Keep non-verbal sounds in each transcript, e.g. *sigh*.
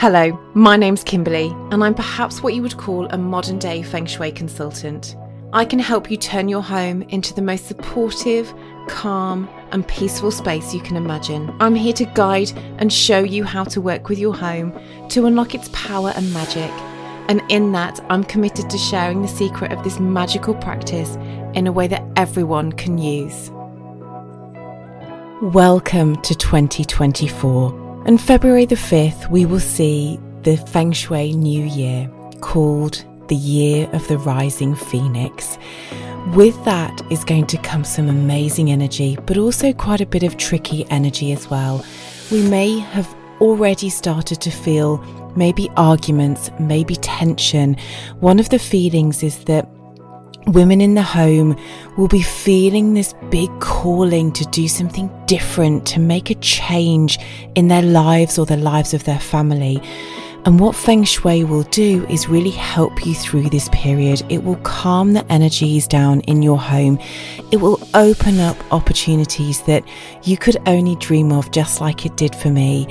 Hello, my name's Kimberley, and I'm perhaps what you would call a modern day feng shui consultant. I can help you turn your home into the most supportive, calm, and peaceful space you can imagine. I'm here to guide and show you how to work with your home to unlock its power and magic. And in that, I'm committed to sharing the secret of this magical practice in a way that everyone can use. Welcome to 2024. On February the 5th, we will see the Feng Shui New Year called the Year of the Rising Phoenix. With that is going to come some amazing energy, but also quite a bit of tricky energy as well. We may have already started to feel maybe arguments, maybe tension. One of the feelings is that women in the home will be feeling this big calling to do something different, to make a change in their lives or the lives of their family. And what Feng Shui will do is really help you through this period. It will calm the energies down in your home. It will open up opportunities that you could only dream of, just like it did for me.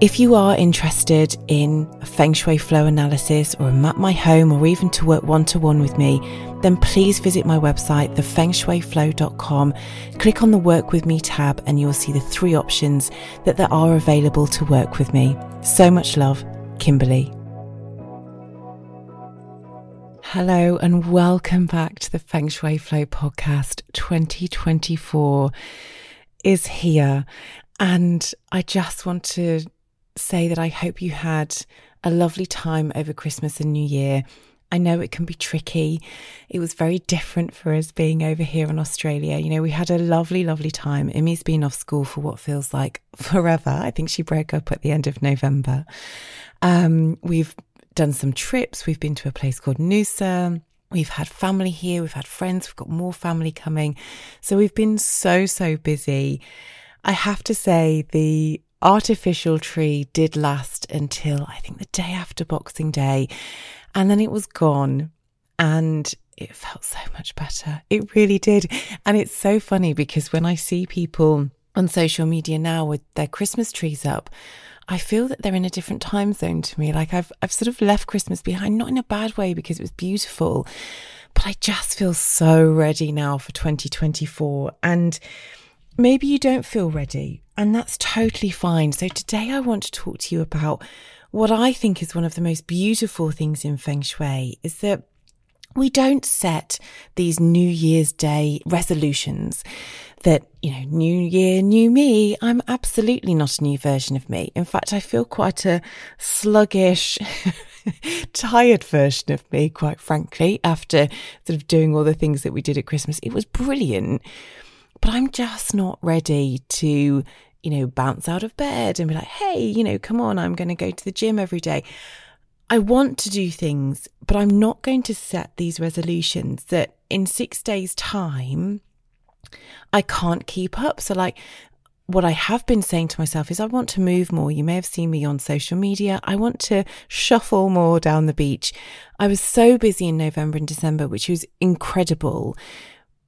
If you are interested in a Feng Shui flow analysis or a map my home or even to work one to one with me, then please visit my website, thefengshuiflow.com. Click on the Work With Me tab and you'll see the three options that there are available to work with me. So much love, Kimberley. Hello and welcome back to the Feng Shui Flow podcast. 2024 is here. And I just want to say that I hope you had a lovely time over Christmas and New Year. I know it can be tricky. It was very different for us being over here in Australia. You know, we had a lovely, lovely time. Imi's been off school for what feels like *laughs* forever. I think she broke up at the end of November. Um, we've done some trips. We've been to a place called Noosa. We've had family here. We've had friends. We've got more family coming. So we've been so, so busy. I have to say, the artificial tree did last until I think the day after Boxing Day. And then it was gone. And it felt so much better. It really did. And it's so funny because when I see people on social media now with their Christmas trees up, I feel that they're in a different time zone to me. Like I've I've sort of left Christmas behind, not in a bad way because it was beautiful, but I just feel so ready now for 2024. And maybe you don't feel ready, and that's totally fine. So today I want to talk to you about what I think is one of the most beautiful things in Feng Shui is that we don't set these New Year's Day resolutions that, you know, new year, new me. I'm absolutely not a new version of me. In fact, I feel quite a sluggish, *laughs* tired version of me, quite frankly, after sort of doing all the things that we did at Christmas. It was brilliant, but I'm just not ready to you know, bounce out of bed and be like, hey, you know, come on, I'm going to go to the gym every day. I want to do things, but I'm not going to set these resolutions that in six days' time, I can't keep up. So, like, what I have been saying to myself is, I want to move more. You may have seen me on social media. I want to shuffle more down the beach. I was so busy in November and December, which was incredible,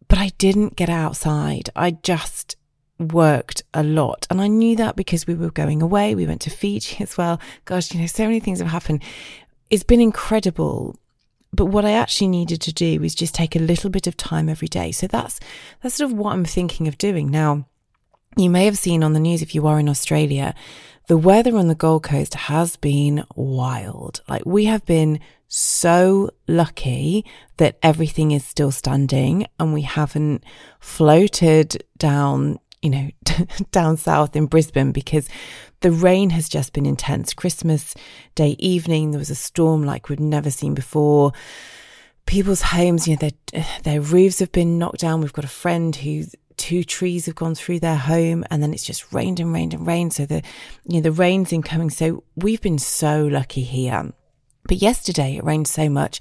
but I didn't get outside. I just worked a lot. And I knew that because we were going away. We went to Fiji as well. Gosh, you know, so many things have happened. It's been incredible. But what I actually needed to do was just take a little bit of time every day. So that's, that's sort of what I'm thinking of doing. Now, you may have seen on the news if you are in Australia, the weather on the Gold Coast has been wild. Like we have been so lucky that everything is still standing and we haven't floated down you know, *laughs* down south in Brisbane because the rain has just been intense. Christmas Day evening, there was a storm like we'd never seen before. People's homes, you know, their, *sighs* their roofs have been knocked down. We've got a friend who's two trees have gone through their home and then it's just rained and rained and rained. So the, you know, the rain's incoming. So we've been so lucky here. But yesterday it rained so much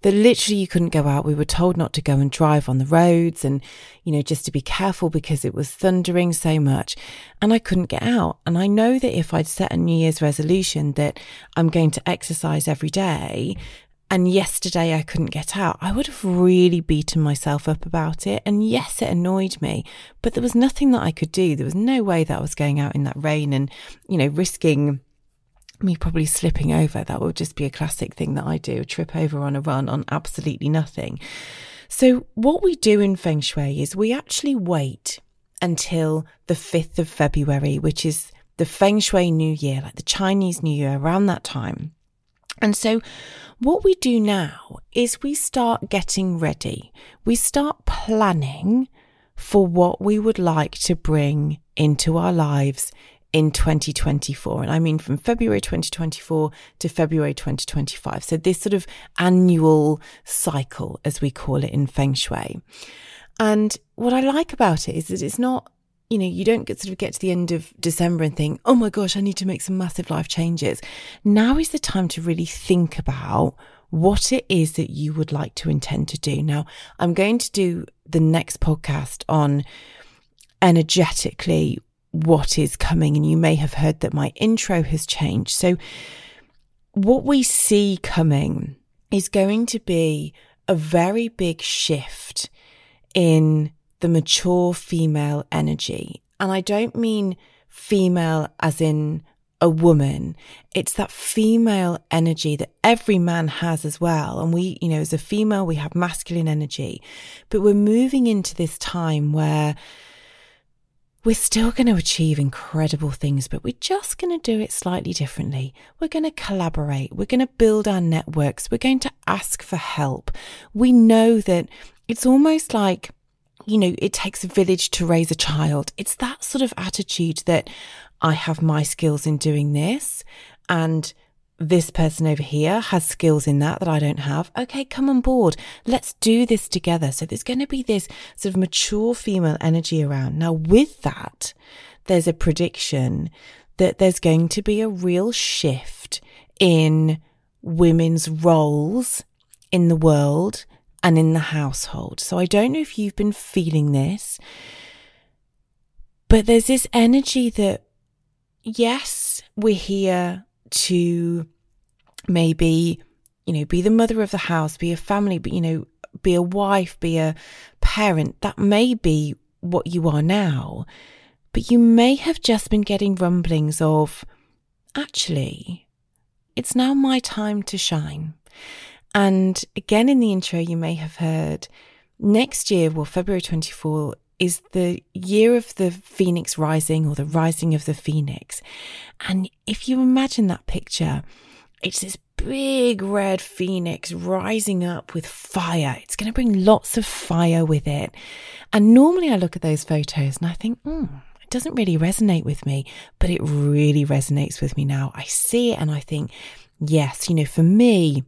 that literally you couldn't go out. We were told not to go and drive on the roads and, you know, just to be careful because it was thundering so much and I couldn't get out. And I know that if I'd set a New Year's resolution that I'm going to exercise every day and yesterday I couldn't get out, I would have really beaten myself up about it. And yes, it annoyed me, but there was nothing that I could do. There was no way that I was going out in that rain and, you know, risking me probably slipping over. That would just be a classic thing that I do, trip over on a run on absolutely nothing. So what we do in Feng Shui is we actually wait until the 5th of February, which is the Feng Shui New Year, like the Chinese New Year, around that time. And so, what we do now is we start getting ready. We start planning for what we would like to bring into our lives in 2024. And I mean from February 2024 to February 2025. So this sort of annual cycle, as we call it in Feng Shui. And what I like about it is that it's not, you know, you don't get sort of get to the end of December and think, oh my gosh, I need to make some massive life changes. Now is the time to really think about what it is that you would like to intend to do. Now, I'm going to do the next podcast on energetically what is coming. And you may have heard that my intro has changed. So, what we see coming is going to be a very big shift in the mature female energy. And I don't mean female as in a woman. It's that female energy that every man has as well. And we, you know, as a female, we have masculine energy, but we're moving into this time where we're still going to achieve incredible things, but we're just going to do it slightly differently. We're going to collaborate. We're going to build our networks. We're going to ask for help. We know that it's almost like, you know, it takes a village to raise a child. It's that sort of attitude that I have my skills in doing this and this person over here has skills in that that I don't have. Okay, come on board. Let's do this together. So there's going to be this sort of mature female energy around. Now, with that, there's a prediction that there's going to be a real shift in women's roles in the world and in the household. So I don't know if you've been feeling this, but there's this energy that, yes, we're here to maybe, you know, be the mother of the house, be a family, but, you know, be a wife, be a parent. That may be what you are now. But you may have just been getting rumblings of, actually, it's now my time to shine. And again, in the intro, you may have heard next year, well, February 24, is the year of the phoenix rising or the rising of the phoenix. And if you imagine that picture, it's this big red phoenix rising up with fire. It's going to bring lots of fire with it. And normally I look at those photos and I think, hmm, it doesn't really resonate with me, but it really resonates with me now. I see it and I think, yes, you know, for me,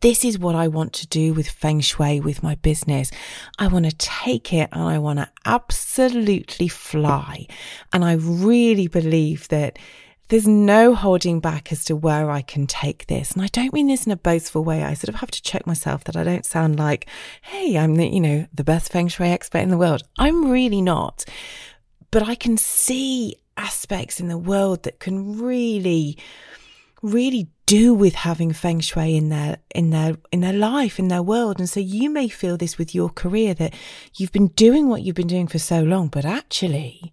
this is what I want to do with Feng Shui, with my business. I want to take it and I want to absolutely fly. And I really believe that there's no holding back as to where I can take this. And I don't mean this in a boastful way. I sort of have to check myself that I don't sound like, hey, I'm the, you know, the best Feng Shui expert in the world. I'm really not. But I can see aspects in the world that can really really do with having feng shui in their in their in their life in their world and so you may feel this with your career that you've been doing what you've been doing for so long but actually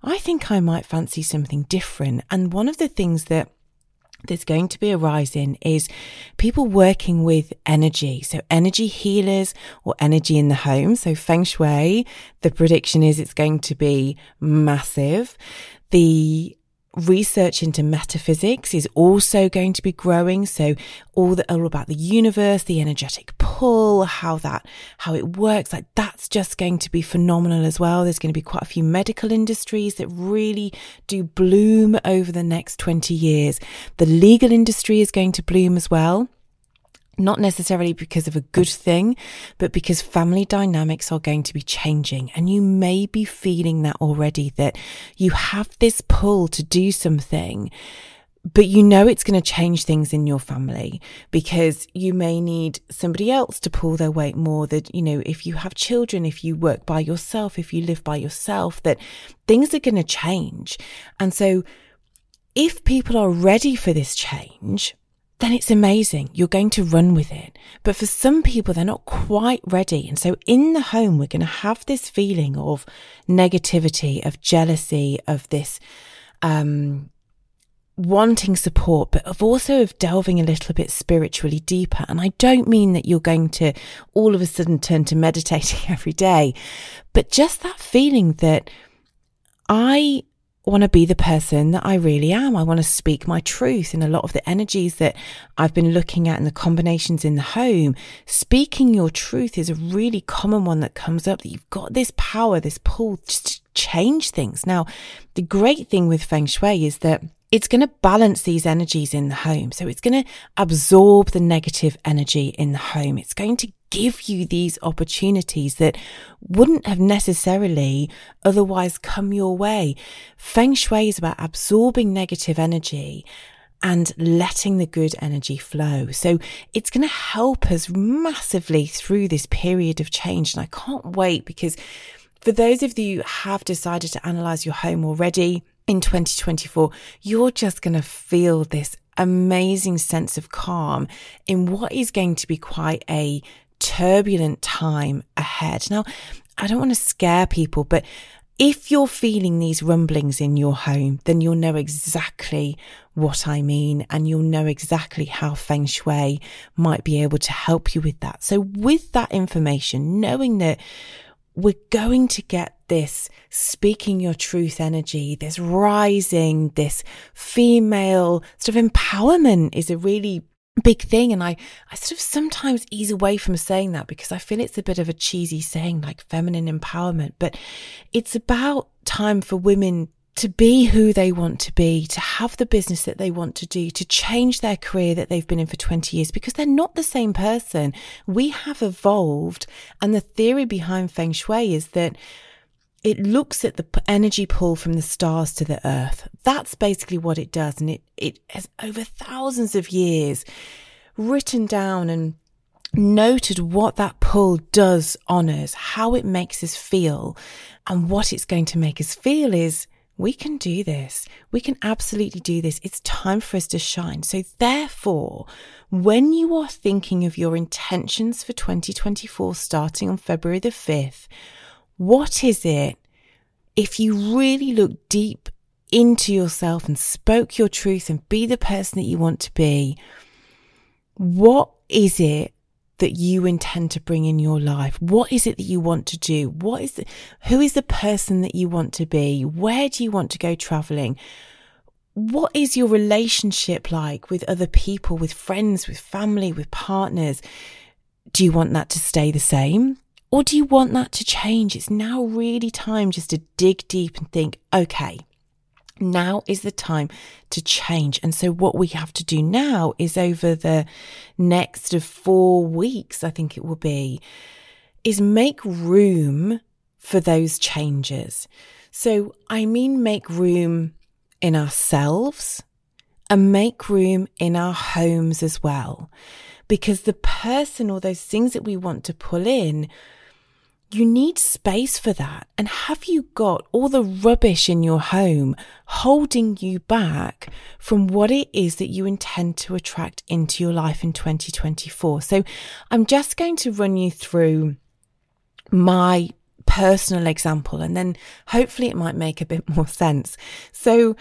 I think I might fancy something different and one of the things that there's going to be a rise in is people working with energy. So energy healers or energy in the home. So feng shui, the prediction is it's going to be massive. The research into metaphysics is also going to be growing. So all the all about the universe, the energetic pull, how that how it works, like that's just going to be phenomenal as well. There's going to be quite a few medical industries that really do bloom over the next 20 years. The legal industry is going to bloom as well not necessarily because of a good thing, but because family dynamics are going to be changing. And you may be feeling that already that you have this pull to do something, but you know it's going to change things in your family because you may need somebody else to pull their weight more. That, you know, if you have children, if you work by yourself, if you live by yourself, that things are going to change. And so if people are ready for this change, then it's amazing. You're going to run with it. But for some people, they're not quite ready. And so in the home, we're going to have this feeling of negativity, of jealousy, of this, um, wanting support, but of also of delving a little bit spiritually deeper. And I don't mean that you're going to all of a sudden turn to *laughs* meditating every day, but just that feeling that I want to be the person that I really am. I want to speak my truth in a lot of the energies that I've been looking at and the combinations in the home. Speaking your truth is a really common one that comes up that you've got this power, this pull to change things. Now, the great thing with Feng Shui is that it's going to balance these energies in the home. So it's going to absorb the negative energy in the home. It's going to give you these opportunities that wouldn't have necessarily otherwise come your way. Feng Shui is about absorbing negative energy and letting the good energy flow. So it's going to help us massively through this period of change. And I can't wait because for those of you who have decided to analyze your home already, in 2024, you're just going to feel this amazing sense of calm in what is going to be quite a turbulent time ahead. Now, I don't want to scare people, but if you're feeling these rumblings in your home, then you'll know exactly what I mean and you'll know exactly how Feng Shui might be able to help you with that. So with that information, knowing that we're going to get this speaking your truth energy, this rising, this female sort of empowerment is a really big thing. And I, I sort of sometimes ease away from saying that because I feel it's a bit of a cheesy saying like feminine empowerment, but it's about time for women to be who they want to be, to have the business that they want to do, to change their career that they've been in for 20 years because they're not the same person. We have evolved. And the theory behind Feng Shui is that it looks at the energy pull from the stars to the earth. That's basically what it does. And it, it has over thousands of years written down and noted what that pull does on us, how it makes us feel. And what it's going to make us feel is we can do this. We can absolutely do this. It's time for us to shine. So therefore, when you are thinking of your intentions for 2024 starting on February the 5th, what is it if you really look deep into yourself and spoke your truth and be the person that you want to be? What is it that you intend to bring in your life? What is it that you want to do? What is the, who is the person that you want to be? Where do you want to go traveling? What is your relationship like with other people, with friends, with family, with partners? Do you want that to stay the same? Or do you want that to change? It's now really time just to dig deep and think, okay, now is the time to change. And so what we have to do now is over the next of four weeks, I think it will be, is make room for those changes. So I mean, make room in ourselves and make room in our homes as well. Because the person or those things that we want to pull in you need space for that. And have you got all the rubbish in your home holding you back from what it is that you intend to attract into your life in 2024? So I'm just going to run you through my personal example and then hopefully it might make a bit more sense. So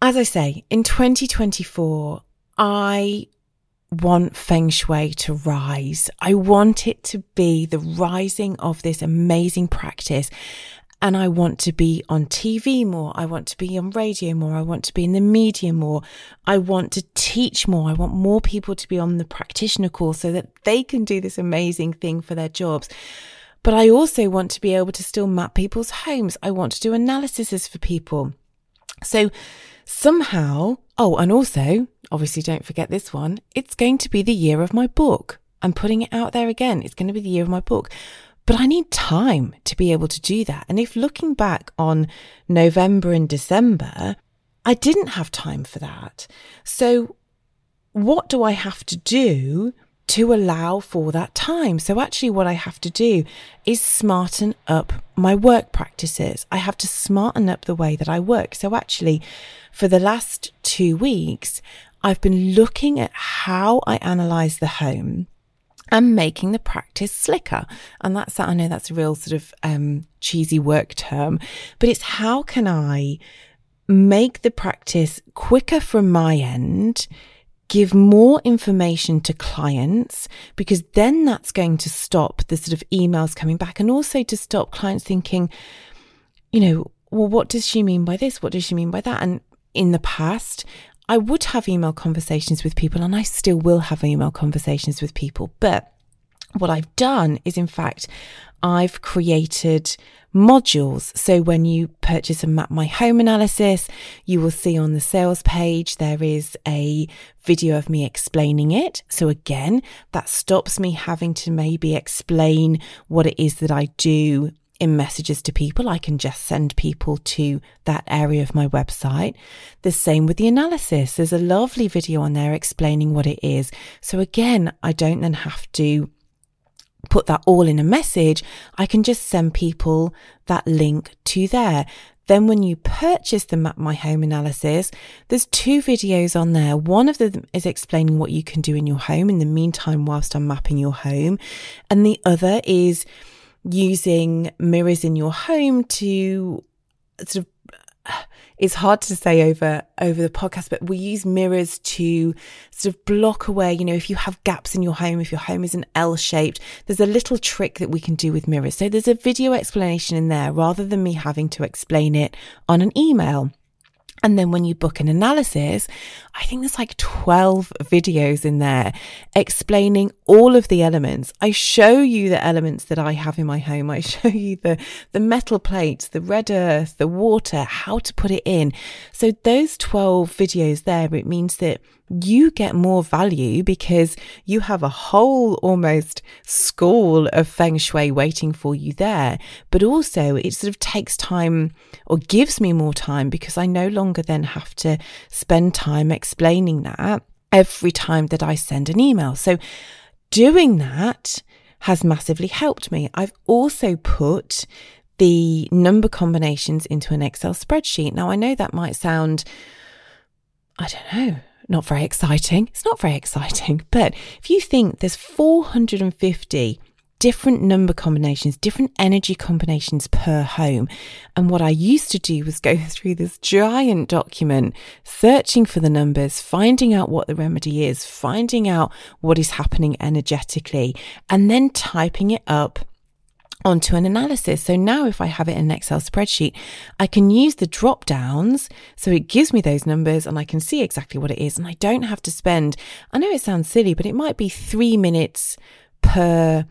as I say, in 2024, I want feng shui to rise. I want it to be the rising of this amazing practice. And I want to be on TV more. I want to be on radio more. I want to be in the media more. I want to teach more. I want more people to be on the practitioner course so that they can do this amazing thing for their jobs. But I also want to be able to still map people's homes. I want to do analyses for people. So somehow, oh, and also obviously don't forget this one. It's going to be the year of my book. I'm putting it out there again. It's going to be the year of my book. But I need time to be able to do that. And if looking back on November and December, I didn't have time for that. So what do I have to do to allow for that time? So actually what I have to do is smarten up my work practices. I have to smarten up the way that I work. So actually for the last two weeks, I've been looking at how I analyze the home and making the practice slicker. And that's, I know that's a real sort of um, cheesy work term, but it's how can I make the practice quicker from my end, give more information to clients, because then that's going to stop the sort of emails coming back and also to stop clients thinking, you know, well, what does she mean by this? What does she mean by that? And in the past, I would have email conversations with people and I still will have email conversations with people. But what I've done is, in fact, I've created modules. So when you purchase a map my home analysis, you will see on the sales page there is a video of me explaining it. So again, that stops me having to maybe explain what it is that I do in messages to people. I can just send people to that area of my website. The same with the analysis. There's a lovely video on there explaining what it is. So again, I don't then have to put that all in a message. I can just send people that link to there. Then when you purchase the Map My Home analysis, there's two videos on there. One of them is explaining what you can do in your home in the meantime whilst I'm mapping your home. And the other is using mirrors in your home to sort of it's hard to say over over the podcast but we use mirrors to sort of block away you know if you have gaps in your home if your home is an L shaped there's a little trick that we can do with mirrors. So there's a video explanation in there rather than me having to explain it on an email and then when you book an analysis, I think there's like 12 videos in there explaining all of the elements. I show you the elements that I have in my home. I *laughs* show you the, the metal plates, the red earth, the water, how to put it in. So those 12 videos there, it means that you get more value because you have a whole almost school of feng shui waiting for you there. But also, it sort of takes time or gives me more time because I no longer then have to spend time explaining that every time that I send an email. So, doing that has massively helped me. I've also put the number combinations into an Excel spreadsheet. Now, I know that might sound, I don't know, not very exciting. It's not very exciting. *laughs* But if you think there's 450 different number combinations, different energy combinations per home. And what I used to do was go *laughs* through this giant document, searching for the numbers, finding out what the remedy is, finding out what is happening energetically, and then typing it up onto an analysis. So now if I have it in an Excel spreadsheet, I can use the drop downs. So it gives me those numbers and I can see exactly what it is. And I don't have to spend, I know it sounds silly, but it might be three minutes per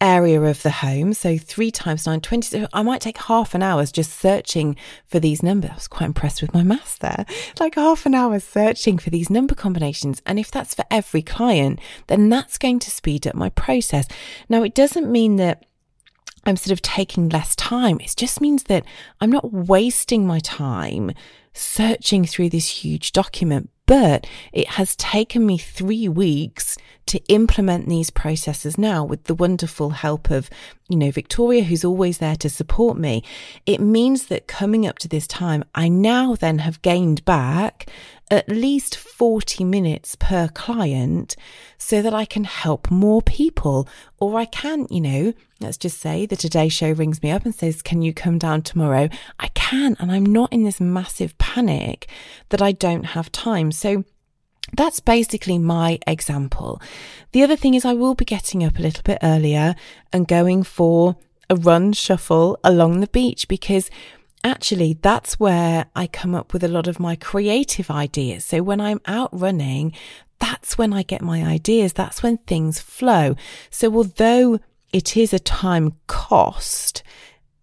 area of the home. So three times nine, 20. So I might take half an hour just searching for these numbers. I was quite impressed with my maths there. Like half an hour searching for these number combinations. And if that's for every client, then that's going to speed up my process. Now, it doesn't mean that I'm sort of taking less time. It just means that I'm not wasting my time searching through this huge document, but it has taken me three weeks to implement these processes now with the wonderful help of, you know, Victoria, who's always there to support me. It means that coming up to this time, I now then have gained back at least 40 minutes per client so that I can help more people. Or I can, you know, let's just say the Today Show rings me up and says, Can you come down tomorrow? I can. And I'm not in this massive panic that I don't have time. So that's basically my example. The other thing is, I will be getting up a little bit earlier and going for a run shuffle along the beach because actually that's where I come up with a lot of my creative ideas. So when I'm out running, that's when I get my ideas. That's when things flow. So although it is a time cost,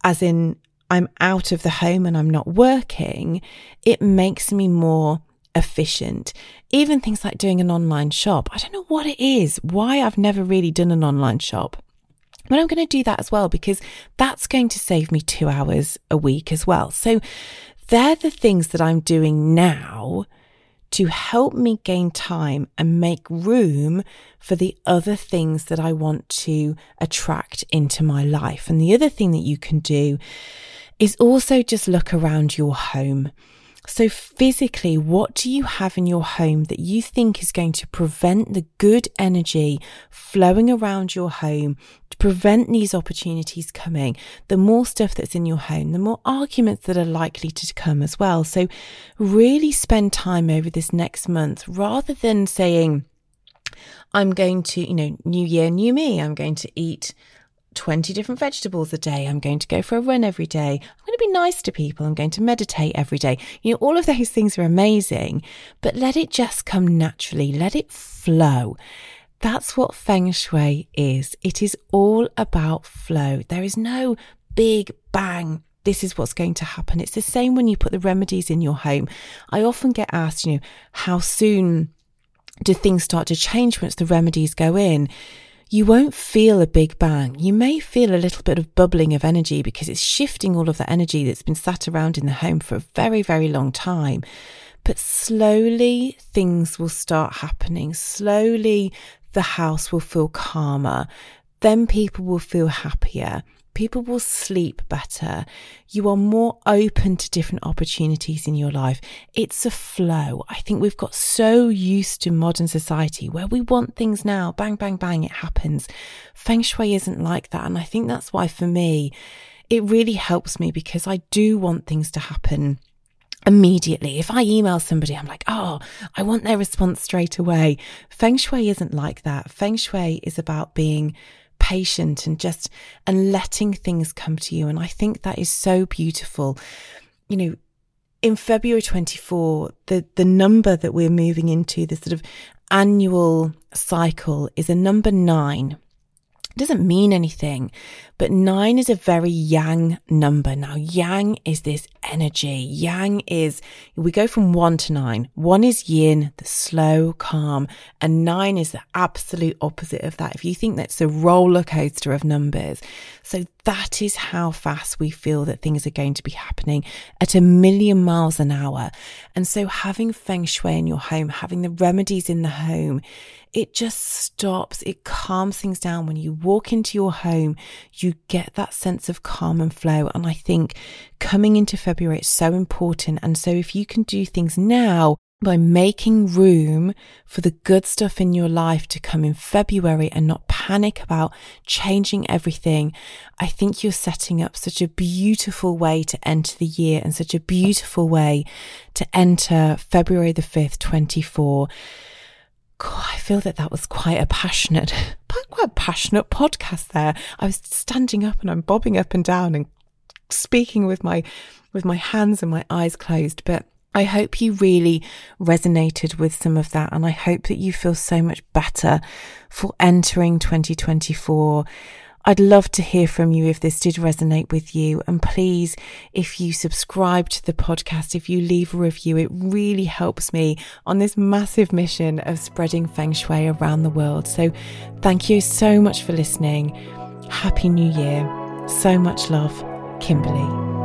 as in I'm out of the home and I'm not working, it makes me more efficient. Even things like doing an online shop. I don't know what it is, why I've never really done an online shop. But I'm going to do that as well because that's going to save me two hours a week as well. So they're the things that I'm doing now to help me gain time and make room for the other things that I want to attract into my life. And the other thing that you can do is also just look around your home. So, physically, what do you have in your home that you think is going to prevent the good energy flowing around your home, to prevent these opportunities coming? The more stuff that's in your home, the more arguments that are likely to come as well. So, really spend time over this next month rather than saying, I'm going to, you know, new year, new me, I'm going to eat 20 different vegetables a day. I'm going to go for a run every day. I'm going to be nice to people. I'm going to meditate every day. You know, all of those things are amazing, but let it just come naturally. Let it flow. That's what feng shui is. It is all about flow. There is no big bang. This is what's going to happen. It's the same when you put the remedies in your home. I often get asked, you know, how soon do things start to change once the remedies go in? You won't feel a big bang. You may feel a little bit of bubbling of energy because it's shifting all of the energy that's been sat around in the home for a very, very long time. But slowly things will start happening. Slowly the house will feel calmer. Then people will feel happier people will sleep better. You are more open to different opportunities in your life. It's a flow. I think we've got so used to modern society where we want things now, bang, bang, bang, it happens. Feng Shui isn't like that. And I think that's why for me, it really helps me because I do want things to happen immediately. If I email somebody, I'm like, oh, I want their response straight away. Feng Shui isn't like that. Feng Shui is about being patient and just and letting things come to you. And I think that is so beautiful. You know, in February 24, the, the number that we're moving into, the sort of annual cycle, is a number nine doesn't mean anything, but nine is a very yang number. Now, yang is this energy. Yang is, we go from one to nine. One is yin, the slow, calm, and nine is the absolute opposite of that. If you think that's a roller coaster of numbers. So that is how fast we feel that things are going to be happening at a million miles an hour. And so having feng shui in your home, having the remedies in the home, it just stops, it calms things down. When you walk into your home, you get that sense of calm and flow. And I think coming into February, it's so important. And so if you can do things now, by making room for the good stuff in your life to come in February and not panic about changing everything, I think you're setting up such a beautiful way to enter the year and such a beautiful way to enter February the 5th, 24 I feel that that was quite a passionate, *laughs* quite a passionate podcast there. I was standing up and I'm bobbing up and down and speaking with my, with my hands and my eyes closed. But I hope you really resonated with some of that. And I hope that you feel so much better for entering 2024 I'd love to hear from you if this did resonate with you. And please, if you subscribe to the podcast, if you leave a review, it really helps me on this massive mission of spreading feng shui around the world. So thank you so much for listening. Happy New Year. So much love, Kimberley.